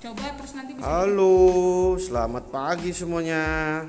coba terus nanti bisa Halo, selamat pagi semuanya.